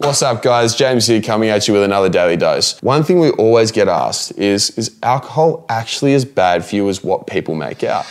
What's up, guys? James here coming at you with another daily dose. One thing we always get asked is Is alcohol actually as bad for you as what people make out?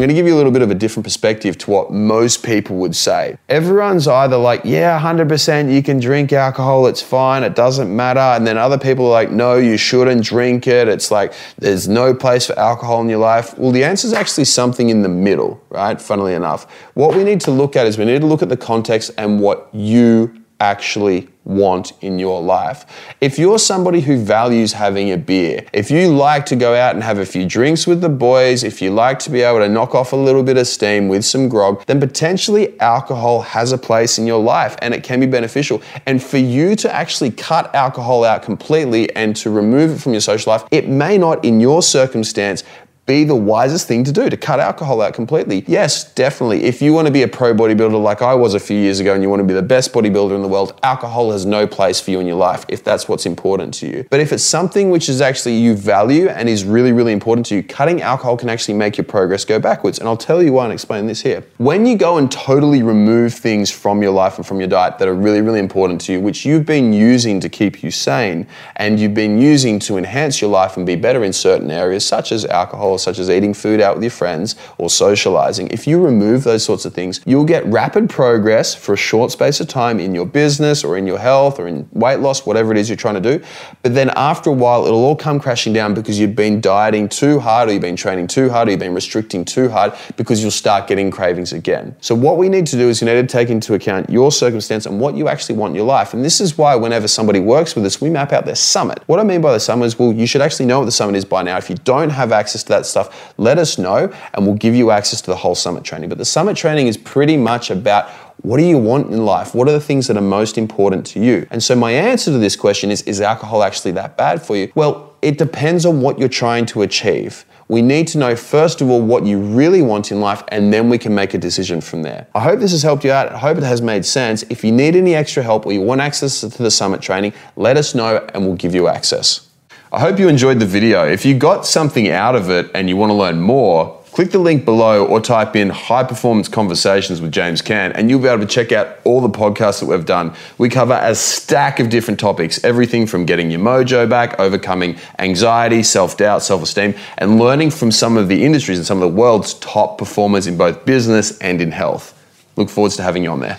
I'm going to give you a little bit of a different perspective to what most people would say. Everyone's either like, yeah, 100% you can drink alcohol, it's fine, it doesn't matter. And then other people are like, no, you shouldn't drink it. It's like, there's no place for alcohol in your life. Well, the answer is actually something in the middle, right? Funnily enough. What we need to look at is we need to look at the context and what you actually want in your life. If you're somebody who values having a beer, if you like to go out and have a few drinks with the boys, if you like to be able to knock off a little bit of steam with some grog, then potentially alcohol has a place in your life and it can be beneficial. And for you to actually cut alcohol out completely and to remove it from your social life, it may not in your circumstance be the wisest thing to do to cut alcohol out completely. Yes, definitely. If you want to be a pro bodybuilder like I was a few years ago and you want to be the best bodybuilder in the world, alcohol has no place for you in your life if that's what's important to you. But if it's something which is actually you value and is really, really important to you, cutting alcohol can actually make your progress go backwards. And I'll tell you why and explain this here. When you go and totally remove things from your life and from your diet that are really, really important to you, which you've been using to keep you sane and you've been using to enhance your life and be better in certain areas, such as alcohol such as eating food out with your friends or socializing, if you remove those sorts of things, you'll get rapid progress for a short space of time in your business or in your health or in weight loss, whatever it is you're trying to do. But then after a while, it'll all come crashing down because you've been dieting too hard or you've been training too hard or you've been restricting too hard because you'll start getting cravings again. So what we need to do is you need to take into account your circumstance and what you actually want in your life. And this is why whenever somebody works with us, we map out their summit. What I mean by the summit is, well, you should actually know what the summit is by now. If you don't have access to that stuff, let us know and we'll give you access to the whole summit training. But the summit training is pretty much about what do you want in life? What are the things that are most important to you? And so my answer to this question is is alcohol actually that bad for you? Well, it depends on what you're trying to achieve. We need to know, first of all, what you really want in life, and then we can make a decision from there. I hope this has helped you out. I hope it has made sense. If you need any extra help or you want access to the summit training, let us know and we'll give you access. I hope you enjoyed the video. If you got something out of it and you want to learn more, click the link below or type in high performance conversations with James Can and you'll be able to check out all the podcasts that we've done. We cover a stack of different topics, everything from getting your mojo back, overcoming anxiety, self-doubt, self-esteem, and learning from some of the industries and some of the world's top performers in both business and in health. Look forward to having you on there.